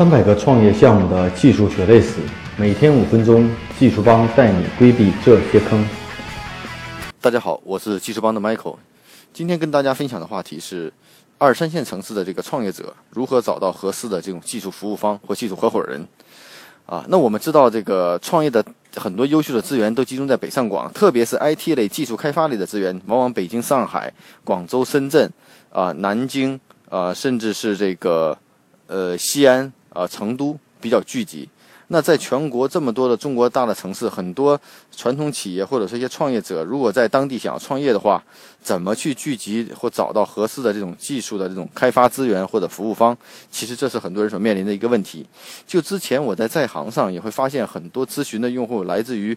三百个创业项目的技术血泪史，每天五分钟，技术帮带你规避这些坑。大家好，我是技术帮的 Michael，今天跟大家分享的话题是二三线城市的这个创业者如何找到合适的这种技术服务方或技术合伙人。啊，那我们知道这个创业的很多优秀的资源都集中在北上广，特别是 IT 类技术开发类的资源，往往北京、上海、广州、深圳啊、南京啊，甚至是这个呃西安。啊，成都比较聚集。那在全国这么多的中国大的城市，很多传统企业或者说一些创业者，如果在当地想要创业的话，怎么去聚集或找到合适的这种技术的这种开发资源或者服务方？其实这是很多人所面临的一个问题。就之前我在在行上也会发现，很多咨询的用户来自于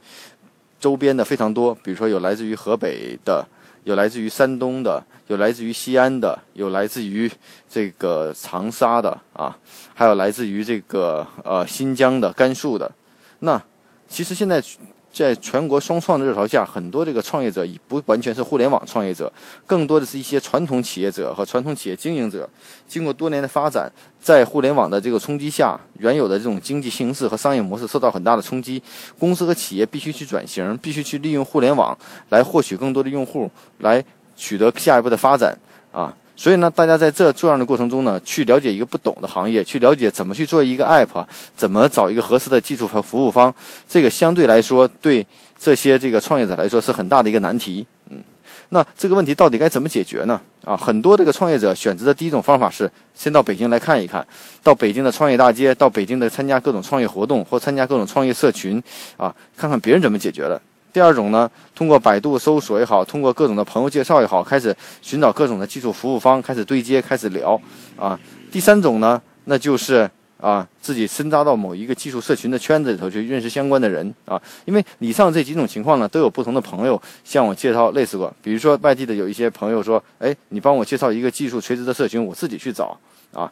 周边的非常多，比如说有来自于河北的。有来自于山东的，有来自于西安的，有来自于这个长沙的啊，还有来自于这个呃新疆的、甘肃的。那其实现在。在全国双创的热潮下，很多这个创业者已不完全是互联网创业者，更多的是一些传统企业者和传统企业经营者。经过多年的发展，在互联网的这个冲击下，原有的这种经济形势和商业模式受到很大的冲击，公司和企业必须去转型，必须去利用互联网来获取更多的用户，来取得下一步的发展啊。所以呢，大家在这这样的过程中呢，去了解一个不懂的行业，去了解怎么去做一个 app，怎么找一个合适的技术和服务方，这个相对来说对这些这个创业者来说是很大的一个难题。嗯，那这个问题到底该怎么解决呢？啊，很多这个创业者选择的第一种方法是先到北京来看一看，到北京的创业大街，到北京的参加各种创业活动或参加各种创业社群，啊，看看别人怎么解决的。第二种呢，通过百度搜索也好，通过各种的朋友介绍也好，开始寻找各种的技术服务方，开始对接，开始聊啊。第三种呢，那就是啊，自己深扎到某一个技术社群的圈子里头去认识相关的人啊。因为以上这几种情况呢，都有不同的朋友向我介绍类似过。比如说外地的有一些朋友说，哎，你帮我介绍一个技术垂直的社群，我自己去找啊。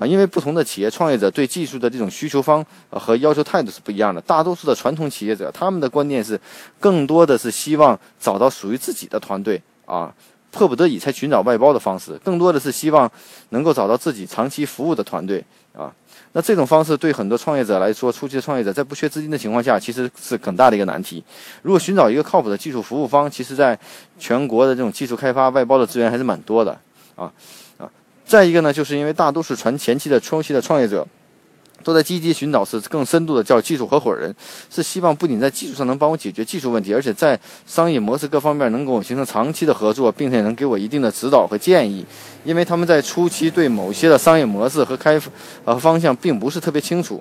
啊，因为不同的企业创业者对技术的这种需求方和要求态度是不一样的。大多数的传统企业者，他们的观念是，更多的是希望找到属于自己的团队啊，迫不得已才寻找外包的方式，更多的是希望能够找到自己长期服务的团队啊。那这种方式对很多创业者来说，初期的创业者在不缺资金的情况下，其实是很大的一个难题。如果寻找一个靠谱的技术服务方，其实在全国的这种技术开发外包的资源还是蛮多的啊。再一个呢，就是因为大多数传前期的初期的创业者，都在积极寻找是更深度的叫技术合伙人，是希望不仅在技术上能帮我解决技术问题，而且在商业模式各方面能跟我形成长期的合作，并且能给我一定的指导和建议。因为他们在初期对某些的商业模式和开呃方向并不是特别清楚，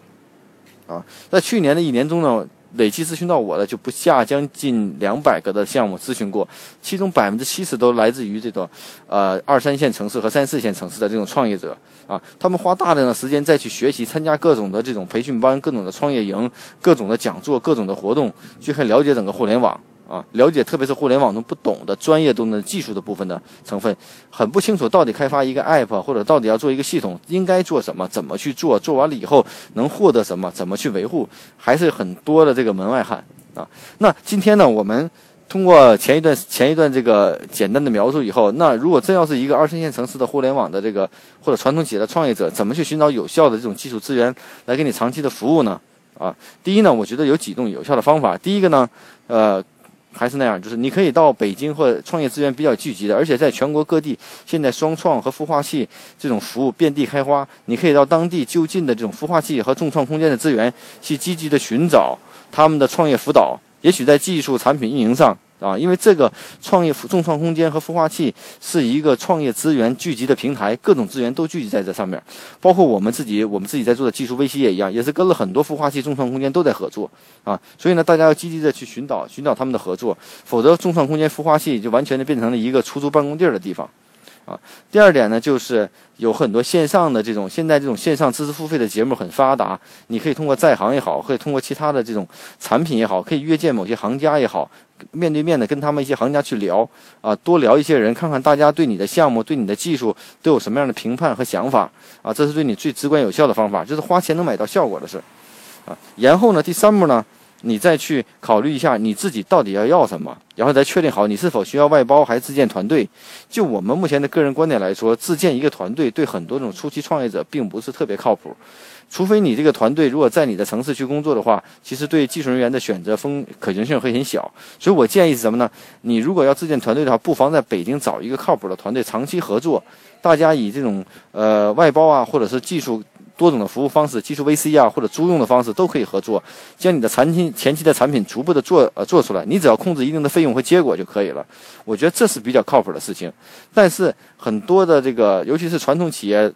啊，在去年的一年中呢。累计咨询到我的就不下将近两百个的项目咨询过，其中百分之七十都来自于这种，呃二三线城市和三四线城市的这种创业者啊，他们花大量的时间再去学习，参加各种的这种培训班、各种的创业营、各种的讲座、各种的活动，去很了解整个互联网。啊，了解特别是互联网中不懂的专业中的技术的部分的成分，很不清楚到底开发一个 app 或者到底要做一个系统应该做什么，怎么去做，做完了以后能获得什么，怎么去维护，还是很多的这个门外汉啊。那今天呢，我们通过前一段前一段这个简单的描述以后，那如果真要是一个二三线城市的互联网的这个或者传统企业的创业者，怎么去寻找有效的这种技术资源来给你长期的服务呢？啊，第一呢，我觉得有几种有效的方法。第一个呢，呃。还是那样，就是你可以到北京或创业资源比较聚集的，而且在全国各地，现在双创和孵化器这种服务遍地开花。你可以到当地就近的这种孵化器和众创空间的资源，去积极的寻找他们的创业辅导，也许在技术、产品运营上。啊，因为这个创业众创空间和孵化器是一个创业资源聚集的平台，各种资源都聚集在这上面，包括我们自己，我们自己在做的技术微企也一样，也是跟了很多孵化器、众创空间都在合作啊。所以呢，大家要积极的去寻找寻找他们的合作，否则众创空间孵化器就完全的变成了一个出租办公地儿的地方。啊，第二点呢，就是有很多线上的这种，现在这种线上知识付费的节目很发达，你可以通过在行也好，可以通过其他的这种产品也好，可以约见某些行家也好，面对面的跟他们一些行家去聊，啊，多聊一些人，看看大家对你的项目、对你的技术都有什么样的评判和想法，啊，这是对你最直观有效的方法，就是花钱能买到效果的事，啊，然后呢，第三步呢，你再去考虑一下你自己到底要要什么，然后再确定好你是否需要外包还是自建团队。就我们目前的个人观点来说，自建一个团队对很多这种初期创业者并不是特别靠谱。除非你这个团队如果在你的城市去工作的话，其实对技术人员的选择风可行性会很小。所以我建议是什么呢？你如果要自建团队的话，不妨在北京找一个靠谱的团队长期合作，大家以这种呃外包啊，或者是技术多种的服务方式，技术 VC 啊或者租用的方式都可以合作，将你的产品前期的产品逐步的做呃做出来，你只要控制一定的费用和结果就可以了。我觉得这是比较靠谱的事情。但是很多的这个，尤其是传统企业。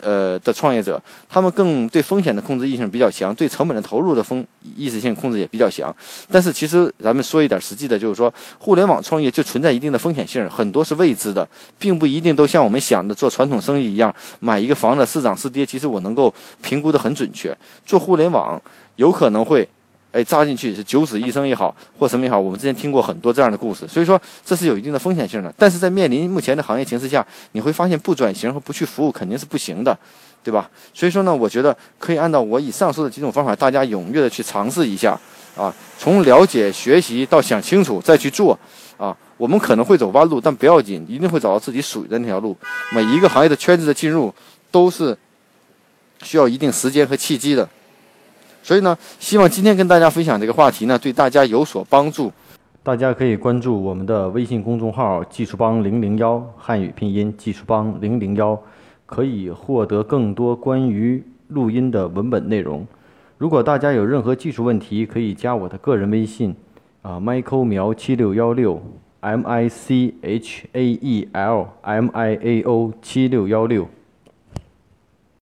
呃的创业者，他们更对风险的控制意识比较强，对成本的投入的风意识性控制也比较强。但是其实咱们说一点实际的，就是说互联网创业就存在一定的风险性，很多是未知的，并不一定都像我们想的做传统生意一样，买一个房子是涨是跌，其实我能够评估的很准确。做互联网有可能会。哎，扎进去是九死一生也好，或什么也好，我们之前听过很多这样的故事，所以说这是有一定的风险性的。但是在面临目前的行业形势下，你会发现不转型和不去服务肯定是不行的，对吧？所以说呢，我觉得可以按照我以上说的几种方法，大家踊跃的去尝试一下啊，从了解、学习到想清楚再去做啊。我们可能会走弯路，但不要紧，一定会找到自己属于的那条路。每一个行业的圈子的进入都是需要一定时间和契机的。所以呢，希望今天跟大家分享这个话题呢，对大家有所帮助。大家可以关注我们的微信公众号“技术帮零零幺”汉语拼音“技术帮零零幺”，可以获得更多关于录音的文本内容。如果大家有任何技术问题，可以加我的个人微信啊，Michael 苗七六幺六，M I C H A E L M I A O 七六幺六。